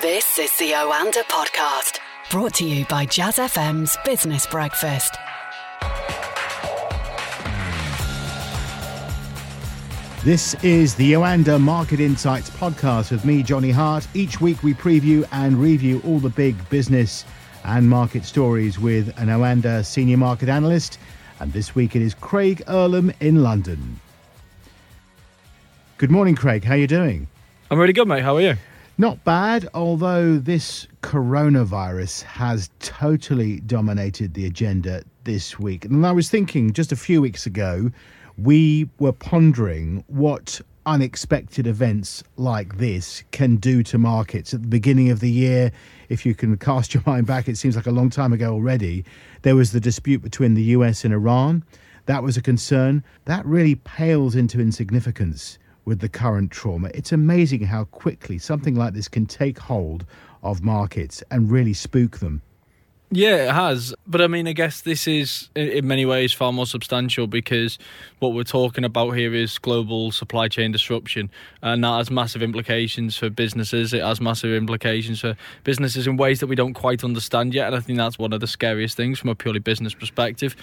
This is the Oanda podcast, brought to you by Jazz FM's Business Breakfast. This is the Oanda Market Insights podcast with me, Johnny Hart. Each week we preview and review all the big business and market stories with an Oanda senior market analyst. And this week it is Craig Erlam in London. Good morning, Craig. How are you doing? I'm really good, mate. How are you? Not bad, although this coronavirus has totally dominated the agenda this week. And I was thinking just a few weeks ago, we were pondering what unexpected events like this can do to markets. At the beginning of the year, if you can cast your mind back, it seems like a long time ago already, there was the dispute between the US and Iran. That was a concern. That really pales into insignificance with the current trauma. It's amazing how quickly something like this can take hold of markets and really spook them. Yeah, it has. But I mean, I guess this is in many ways far more substantial because what we're talking about here is global supply chain disruption. And that has massive implications for businesses. It has massive implications for businesses in ways that we don't quite understand yet. And I think that's one of the scariest things from a purely business perspective.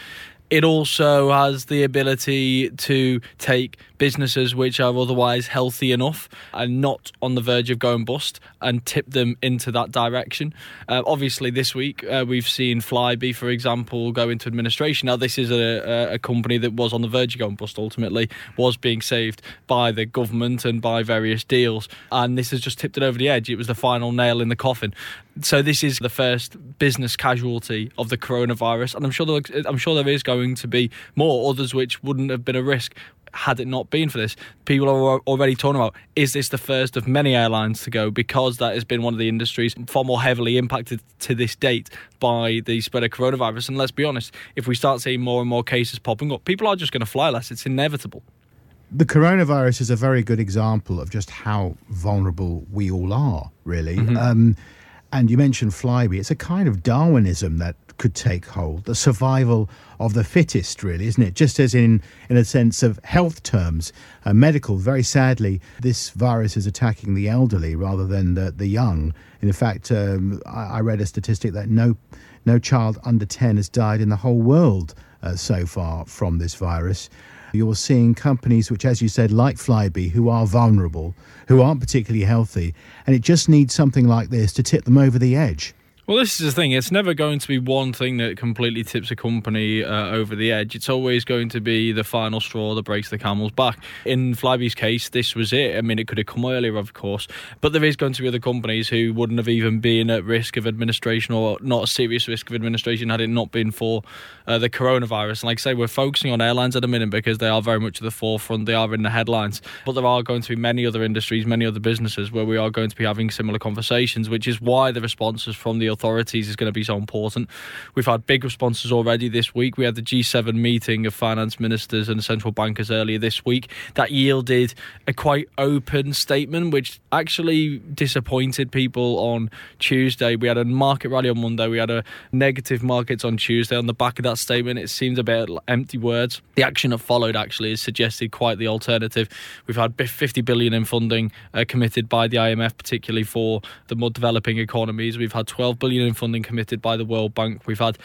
It also has the ability to take businesses which are otherwise healthy enough and not on the verge of going bust and tip them into that direction. Uh, obviously, this week uh, we've seen Flybe, for example, go into administration. Now, this is a, a, company that was on the verge of going bust ultimately, was being saved by the government and by various deals. And this has just tipped it over the edge. It was the final nail in the coffin. So, this is the first business casualty of the coronavirus. And I'm sure there, I'm sure there is going to be more, others which wouldn't have been a risk had it not been for this. People are already talking about is this the first of many airlines to go because that has been one of the industries far more heavily impacted to this date by the spread of coronavirus. And let's be honest, if we start seeing more and more cases popping up, people are just going to fly less. It's inevitable. The coronavirus is a very good example of just how vulnerable we all are, really. Mm-hmm. Um, and you mentioned Flybe. It's a kind of Darwinism that could take hold, the survival of the fittest, really, isn't it? Just as in, in a sense of health terms, uh, medical, very sadly, this virus is attacking the elderly rather than the, the young. In fact, um, I, I, read a statistic that no, no child under 10 has died in the whole world uh, so far from this virus. You're seeing companies which, as you said, like Flybe, who are vulnerable, who aren't particularly healthy, and it just needs something like this to tip them over the edge. Well, this is the thing. It's never going to be one thing that completely tips a company uh, over the edge. It's always going to be the final straw that breaks the camel's back. In Flybe's case, this was it. I mean, it could have come earlier, of course, but there is going to be other companies who wouldn't have even been at risk of administration or not a serious risk of administration had it not been for uh, the coronavirus. And like I say, we're focusing on airlines at the minute because they are very much at the forefront. They are in the headlines, but there are going to be many other industries, many other businesses where we are going to be having similar conversations, which is why the responses from the authorities is going to be so important. We've had big responses already this week. We had the G7 meeting of finance ministers and central bankers earlier this week that yielded a quite open statement, which actually disappointed people on Tuesday. We had a market rally on Monday. We had a negative markets on Tuesday. On the back of that statement, it seems a bit empty words. The action that followed actually has suggested quite the alternative. We've had 50 billion in funding uh, committed by the IMF, particularly for the more developing economies. We've had 12 billion in funding funding committed by the World Bank. We've had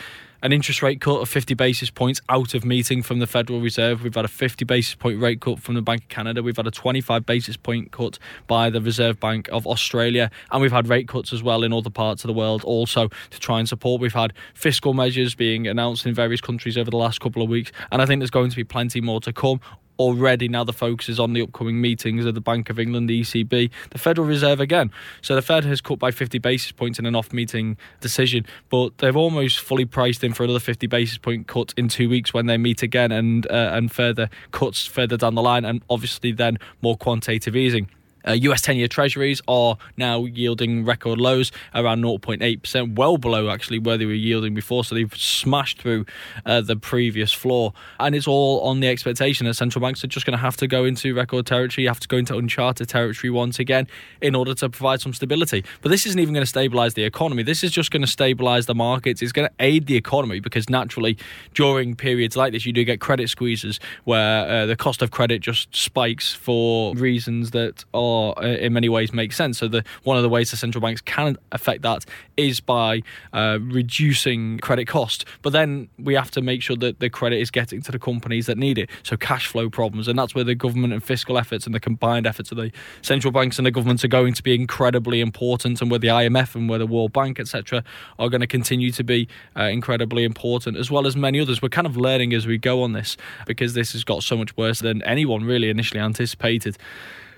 an interest rate cut of 50 basis points out of meeting from the Federal Reserve. We've had a 50 basis point rate cut from the Bank of Canada. We've had a 25 basis point cut by the Reserve Bank of Australia. And we've had rate cuts as well in other parts of the world also to try and support. We've had fiscal measures being announced in various countries over the last couple of weeks. And I think there's going to be plenty more to come already now the focus is on the upcoming meetings of the Bank of England, the ECB, the Federal Reserve again. So the Fed has cut by 50 basis points in an off meeting decision, but they've almost fully priced in for another 50 basis point cut in two weeks when they meet again and, uh, and further cuts further down the line, and obviously then more quantitative easing. Uh, US 10 year treasuries are now yielding record lows around 0.8%, well below actually where they were yielding before. So they've smashed through uh, the previous floor. And it's all on the expectation that central banks are just going to have to go into record territory, have to go into uncharted territory once again in order to provide some stability. But this isn't even going to stabilize the economy. This is just going to stabilize the markets. It's going to aid the economy because naturally, during periods like this, you do get credit squeezes where uh, the cost of credit just spikes for reasons that are are uh, in many ways make sense. So the one of the ways the central banks can affect that is by uh, reducing credit cost. But then we have to make sure that the credit is getting to the companies that need it. So cash flow problems, and that's where the government and fiscal efforts and the combined efforts of the central banks and the governments are going to be incredibly important, and where the IMF and where the World Bank, etc., are going to continue to be uh, incredibly important, as well as many others. We're kind of learning as we go on this because this has got so much worse than anyone really initially anticipated.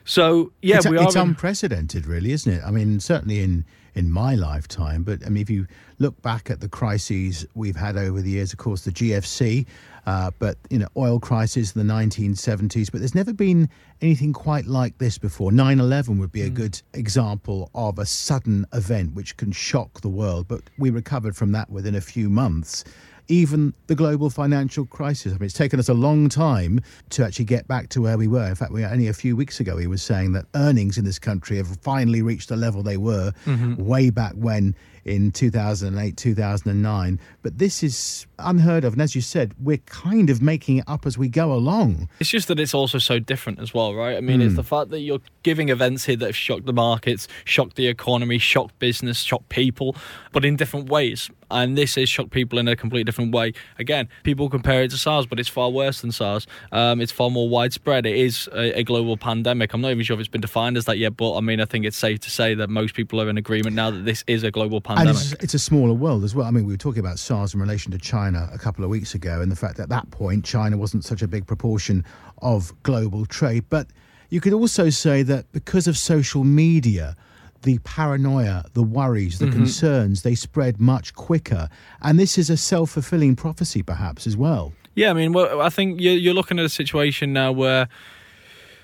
So yeah, it's, we it's are in- unprecedented, really, isn't it? I mean, certainly in in my lifetime, but I mean, if you look back at the crises we've had over the years, of course, the GFC, uh, but you know, oil crisis in the 1970s, but there's never been anything quite like this before. 9/11 would be a good example of a sudden event which can shock the world, but we recovered from that within a few months even the global financial crisis. I mean, it's taken us a long time to actually get back to where we were. In fact, we only a few weeks ago he was saying that earnings in this country have finally reached the level they were mm-hmm. way back when in 2008, 2009. But this is unheard of. And as you said, we're kind of making it up as we go along. It's just that it's also so different as well, right? I mean, it's the fact that you're giving events here that have shocked the markets, shocked the economy, shocked business, shocked people, but in different ways. And this is shocked people in a completely different way. Again, people compare it to SARS, but it's far worse than SARS. Um, it's far more widespread. It is a, a global pandemic. I'm not even sure if it's been defined as that yet, but I mean, I think it's safe to say that most people are in agreement now that this is a global And pandemic. it's, it's a smaller world as well. I mean, we were talking about SARS in relation to China a couple of weeks ago, and the fact that at that point China wasn't such a big proportion of global trade. But you could also say that because of social media, the paranoia, the worries, the mm-hmm. concerns, they spread much quicker. And this is a self fulfilling prophecy, perhaps, as well. Yeah, I mean, well, I think you're, you're looking at a situation now where,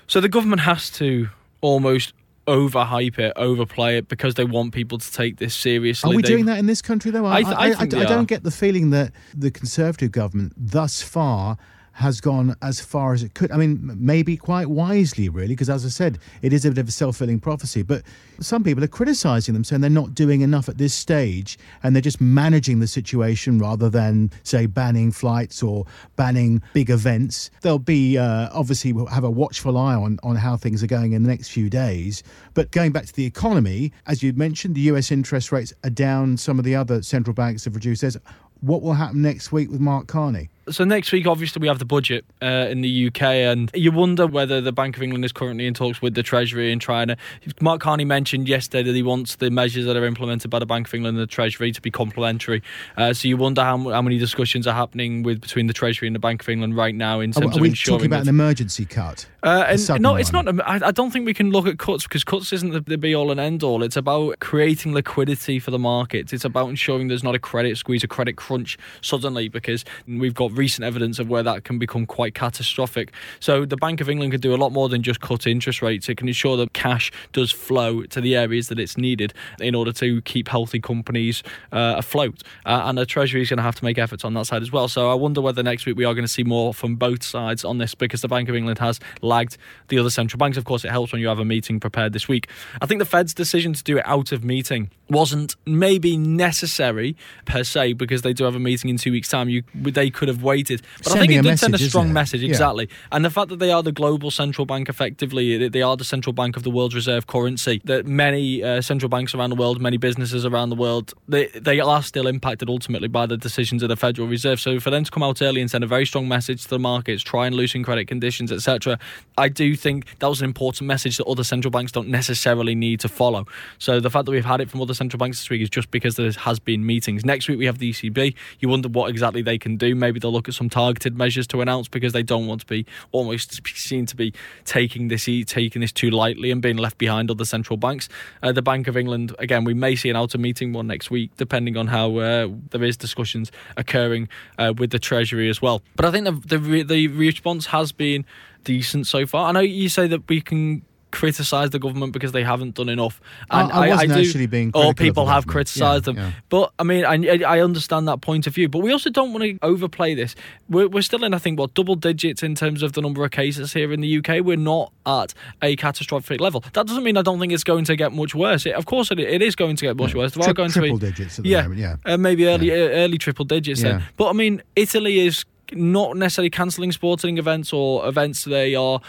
so the government has to almost overhype it, overplay it because they want people to take this seriously. Are we They- doing that in this country, though? I th- I I we don't get the feeling that the Conservative government thus far has gone as far as it could. I mean, maybe quite wisely, really, because as I said, it is a bit of a self fulfilling prophecy. But some people are criticising them, saying they're not doing enough at this stage and they're just managing the situation rather than, say, banning flights or banning big events. They'll be uh, obviously have a watchful eye on, on how things are going in the next few days. But going back to the economy, as you mentioned, the US interest rates are down. Some of the other central banks have reduced theirs. What will happen next week with Mark Carney? So next week, obviously, we have the budget uh, in the UK, and you wonder whether the Bank of England is currently in talks with the Treasury and trying to. Mark Carney mentioned yesterday that he wants the measures that are implemented by the Bank of England and the Treasury to be complementary. Uh, so you wonder how, how many discussions are happening with between the Treasury and the Bank of England right now in Are, terms are of we ensuring talking about an emergency cut? Uh, and no, it's one? not. I, I don't think we can look at cuts because cuts isn't the, the be all and end all. It's about creating liquidity for the markets. It's about ensuring there's not a credit squeeze, a credit crunch suddenly because we've got recent evidence of where that can become quite catastrophic. So the Bank of England could do a lot more than just cut interest rates. It can ensure that cash does flow to the areas that it's needed in order to keep healthy companies uh, afloat. Uh, and the Treasury is going to have to make efforts on that side as well. So I wonder whether next week we are going to see more from both sides on this because the Bank of England has lagged the other central banks. Of course, it helps when you have a meeting prepared this week. I think the Fed's decision to do it out of meeting wasn't maybe necessary per se because they do have a meeting in two weeks' time. You they could have waited, but I think it did send a strong message Yeah. exactly. And the fact that they are the global central bank, effectively, they- they are the central bank of the world's reserve currency. That many uh, central banks around the world, many businesses around the world, they they are still impacted ultimately by the decisions of the Federal Reserve. So for them to come out early and send a very strong message to the markets, try and loosen credit conditions, etc., I do think that was an important message that other central banks don't necessarily need to follow. So the fact that we've had it from other central banks this week is just because there has been meetings. Next week we have the ECB. You wonder what exactly they can do. Maybe they'll look at some targeted measures to announce because they don't want to be almost seen to be taking this taking this too lightly and being left behind other central banks. Uh, the Bank of England again, we may see an outer meeting one next week, depending on how uh, there is discussions occurring uh, with the Treasury as well. But I think the the, re- the response has been decent so far. I know you say that we can criticise the government because they haven't done enough. And I- I wasn't do- actually being Or critical of the people have criticised Yeah, them. yeah. But I mean, I, I understand that point of view. But we also don't want to overplay this. We're, we're still in, I think, what double digits in terms of the number of cases here in the UK. We're not at a catastrophic level. That doesn't mean I don't think it's going to get much worse. It, of course, it, it is going to get much worse. There are going to be triple digits at the yeah, moment, yeah. uh, maybe early uh, early triple digits. Yeah. Then, but I mean, Italy is not necessarily cancelling sporting events or events they are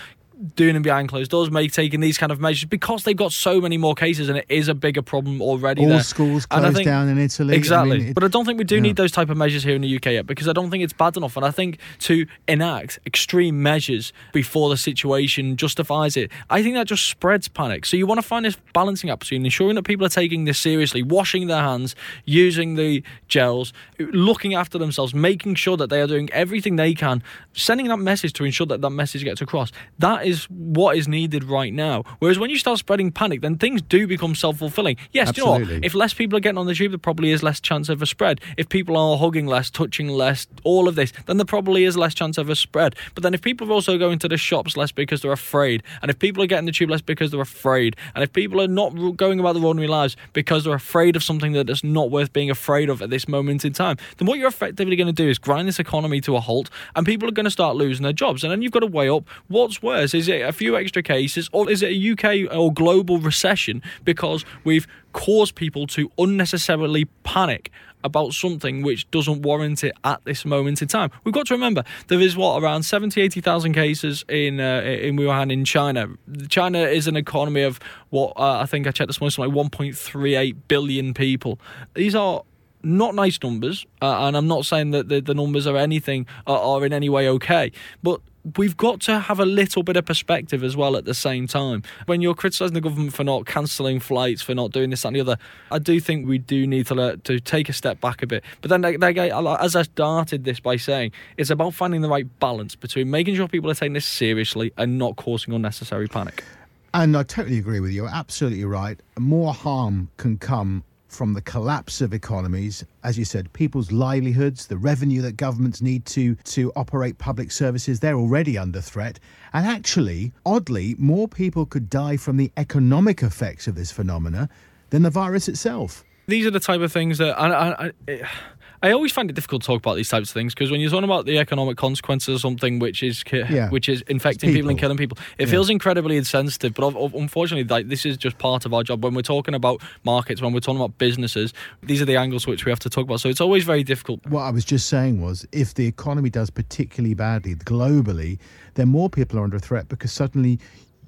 doing them behind closed doors, make taking these kind of measures because they've got so many more cases and it is a bigger problem already. All there. schools And closed think- down in Italy. I Exactly. mean, it- but I don't think we do yeah. need those type of measures here in the UK yet because I don't think it's bad enough. And I think to enact extreme measures before the situation justifies it, I think that just spreads panic. So you want to find this balancing act between ensuring that people are taking this seriously, washing their hands, using the gels, looking after themselves, making sure that they are doing everything they can, sending that message to ensure that that message gets across. That is what is needed right now. Whereas when you start spreading panic, then things do become self fulfilling. Yes, do you know what? If less people are getting on the tube, there probably is less chance of a spread. If people are hugging less, touching less, all of this, then there probably is less chance of a spread. But then if people are also going to the shops less because they're afraid, and if people are getting the tube less because they're afraid, and if people are not going about their ordinary lives because they're afraid of something that is not worth being afraid of at this moment in time, then what you're effectively going to do is grind this economy to a halt, and people are going to start losing their jobs. And then you've got to weigh up what's worse: is it a few extra cases, or is it a UK or global recession because we've caused people to unnecessarily panic? About something which doesn't warrant it at this moment in time. We've got to remember there is what around 70, 80,000 cases in uh, in Wuhan in China. China is an economy of what uh, I think I checked this morning, something like 1.38 billion people. These are not nice numbers, uh, and I'm not saying that the, the numbers are anything are, are in any way okay, but we've got to have a little bit of perspective as well at the same time. When you're criticising the government for not cancelling flights, for not doing this and the other, I do think we do need to to take a step back a bit. But then, like, I- as I started this by saying, it's about finding the right balance between making sure people are taking this seriously and not causing unnecessary panic. And I totally agree with you. Absolutely right. More harm can come from the collapse of economies, as you said, people's livelihoods, the revenue that governments need to to operate public services, they're already under threat. And actually, oddly, more people could die from the economic effects of this phenomena than the virus itself. these are the type of things that I, I, I, I always find it difficult to talk about these types of things because when you're talking about the economic consequences of something which is ki- Yeah. which is infecting people. and killing people, it feels incredibly insensitive. But unfortunately, like this is just part of our job. When we're talking about markets, when we're talking about businesses, these are the angles which we have to talk about. So it's always very difficult. What I was just saying was if the economy does particularly badly globally, then more people are under threat because suddenly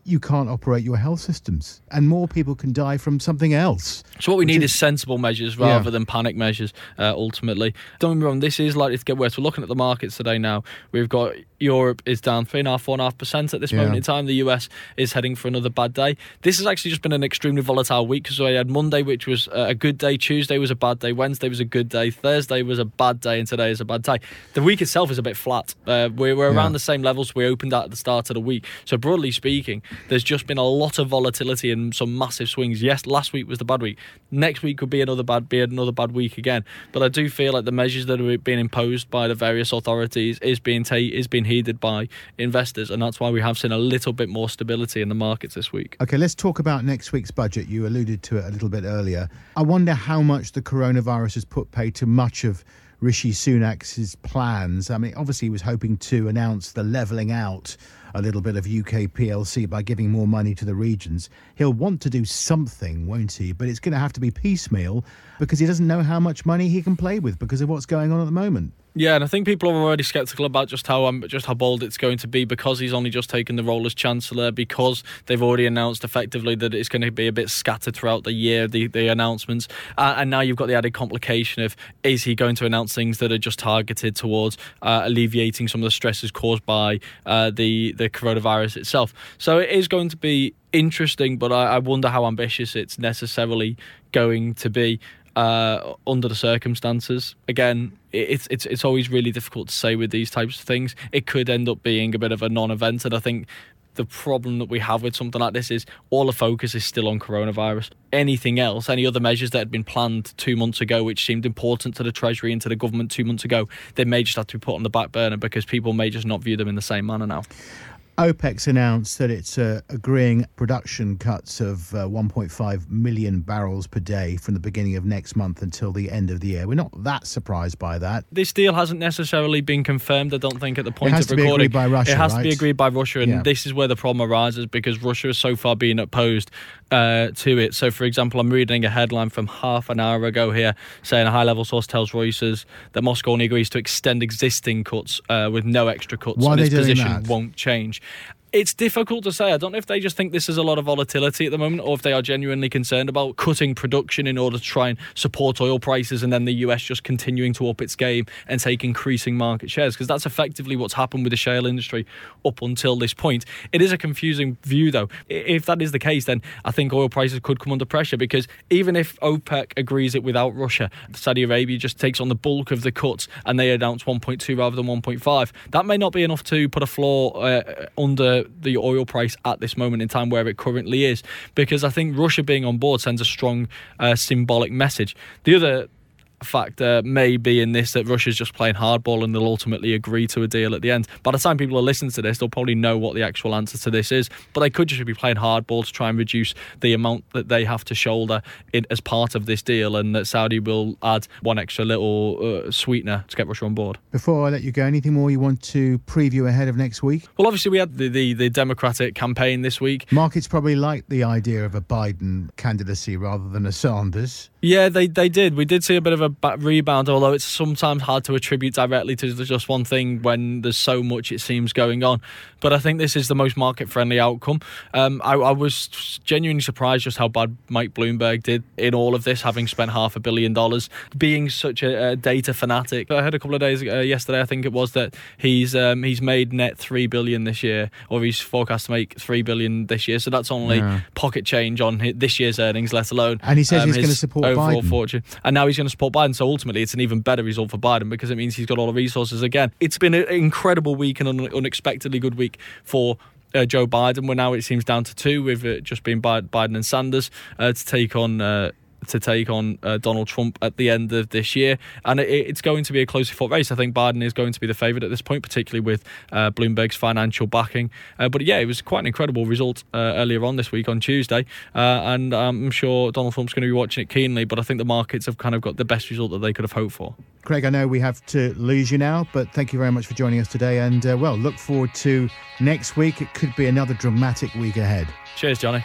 you can't operate your health systems and more people can die from something else. So what we need is- is sensible measures rather Yeah. than panic measures. Uh, ultimately, don't get me wrong. This is likely to get worse. We're looking at the markets today. Now we've got Europe is down three and a half, four and a half percent at this Yeah. moment in time. The US is heading for another bad day. This has actually just been an extremely volatile week because we had Monday, which was a good day. Tuesday was a bad day. Wednesday was a good day. Thursday was a bad day, and today is a bad day. The week itself is a bit flat. Uh, we're, we're Yeah. around the same levels we opened at the start of the week. So broadly speaking, there's just been a lot of volatility and some massive swings. Yes, last week was the bad week. Next week could be another bad be another bad week again. But I do feel like the measures that are being imposed by the various authorities is being ta- is being heeded by investors, and that's why we have seen a little bit more stability in the markets this week. Okay, let's talk about next week's budget. You alluded to it a little bit earlier. I wonder how much the coronavirus has put pay to much of Rishi Sunak's plans. I mean, obviously, he was hoping to announce the levelling out a little bit of UK PLC by giving more money to the regions. He'll want to do something, won't he? But it's going to have to be piecemeal because he doesn't know how much money he can play with because of what's going on at the moment. Yeah, and I think people are already sceptical about just how um, just how bold it's going to be because he's only just taken the role as chancellor. Because they've already announced effectively that it's going to be a bit scattered throughout the year, the the announcements, uh, and now you've got the added complication of is he going to announce things that are just targeted towards uh, alleviating some of the stresses caused by uh, the the coronavirus itself. So it is going to be interesting, but I, I wonder how ambitious it's necessarily going to be uh, under the circumstances. Again, it's it's it's always really difficult to say with these types of things. It could end up being a bit of a non-event, and I think the problem that we have with something like this is all the focus is still on coronavirus. Anything else, any other measures that had been planned two months ago, which seemed important to the Treasury and to the government two months ago, they may just have to be put on the back burner because people may just not view them in the same manner now. OPEC's announced that it's uh, agreeing production cuts of uh, 1.5 million barrels per day from the beginning of next month until the end of the year. We're not that surprised by that. this deal hasn't necessarily been confirmed. I don't think at the point has of to be recording. agreed by Russia, it has to be agreed by Russia, and Yeah. this is where the problem arises because Russia has so far been opposed uh, to it. So, for example, I'm reading a headline from half an hour ago here saying a high-level source tells Reuters that Moscow only agrees to extend existing cuts uh, with no extra cuts, Why and they its position that? won't change. It's difficult to say. I don't know if they just think this is a lot of volatility at the moment or if they are genuinely concerned about cutting production in order to try and support oil prices and then the US just continuing to up its game and take increasing market shares because that's effectively what's happened with the shale industry up until this point. It is a confusing view though. If that is the case, then I think oil prices could come under pressure because even if OPEC agrees it without Russia, Saudi Arabia just takes on the bulk of the cuts and they announce 1.2 rather than 1.5, that may not be enough to put a floor uh, under the oil price at this moment in time where it currently is because I think Russia being on board sends a strong uh, symbolic message. The other factor may be in this that Russia's just playing hardball and they'll ultimately agree to a deal at the end. By the time people are listening to this, they'll probably know what the actual answer to this is, but they could just be playing hardball to try and reduce the amount that they have to shoulder in, as part of this deal, and that Saudi will add one extra little uh, sweetener to get Russia on board. Before I let you go, anything more you want to preview ahead of next week? Well, obviously, we had the, the, the Democratic campaign this week. Markets probably like the idea of a Biden candidacy rather than a Sanders. Yeah, they, they did. We did see a bit of a rebound, although it's sometimes hard to attribute directly to just one thing when there's so much it seems going on. But I think this is the most market friendly outcome. Um, I, I, was genuinely surprised just how bad Mike Bloomberg did in all of this, having spent half a billion dollars, being such a, a data fanatic. I heard a couple of days uh, yesterday, I think it was, that he's um, he's made net three billion this year, or he's forecast to make three billion this year. So that's only yeah. pocket change on this year's earnings, let alone. And he says um, he's going to support overall Biden. fortune. And now he's going to support Biden. So ultimately, it's an even better result for Biden because it means he's got all the resources again. It's been an incredible week and an unexpectedly good week for uh, Joe Biden. We're now it seems down to two, with it just being Biden and Sanders uh, to take on. Uh, to take on uh, Donald Trump at the end of this year. And it, it's going to be a closely fought race. I think Biden is going to be the favourite at this point, particularly with uh, Bloomberg's financial backing. Uh, but yeah, it was quite an incredible result uh, earlier on this week on Tuesday. Uh, and I'm sure Donald Trump's going to be watching it keenly, but I think the markets have kind of got the best result that they could have hoped for. Craig, I know we have to lose you now, but thank you very much for joining us today. And uh, well, look forward to next week. It could be another dramatic week ahead. Cheers, Johnny.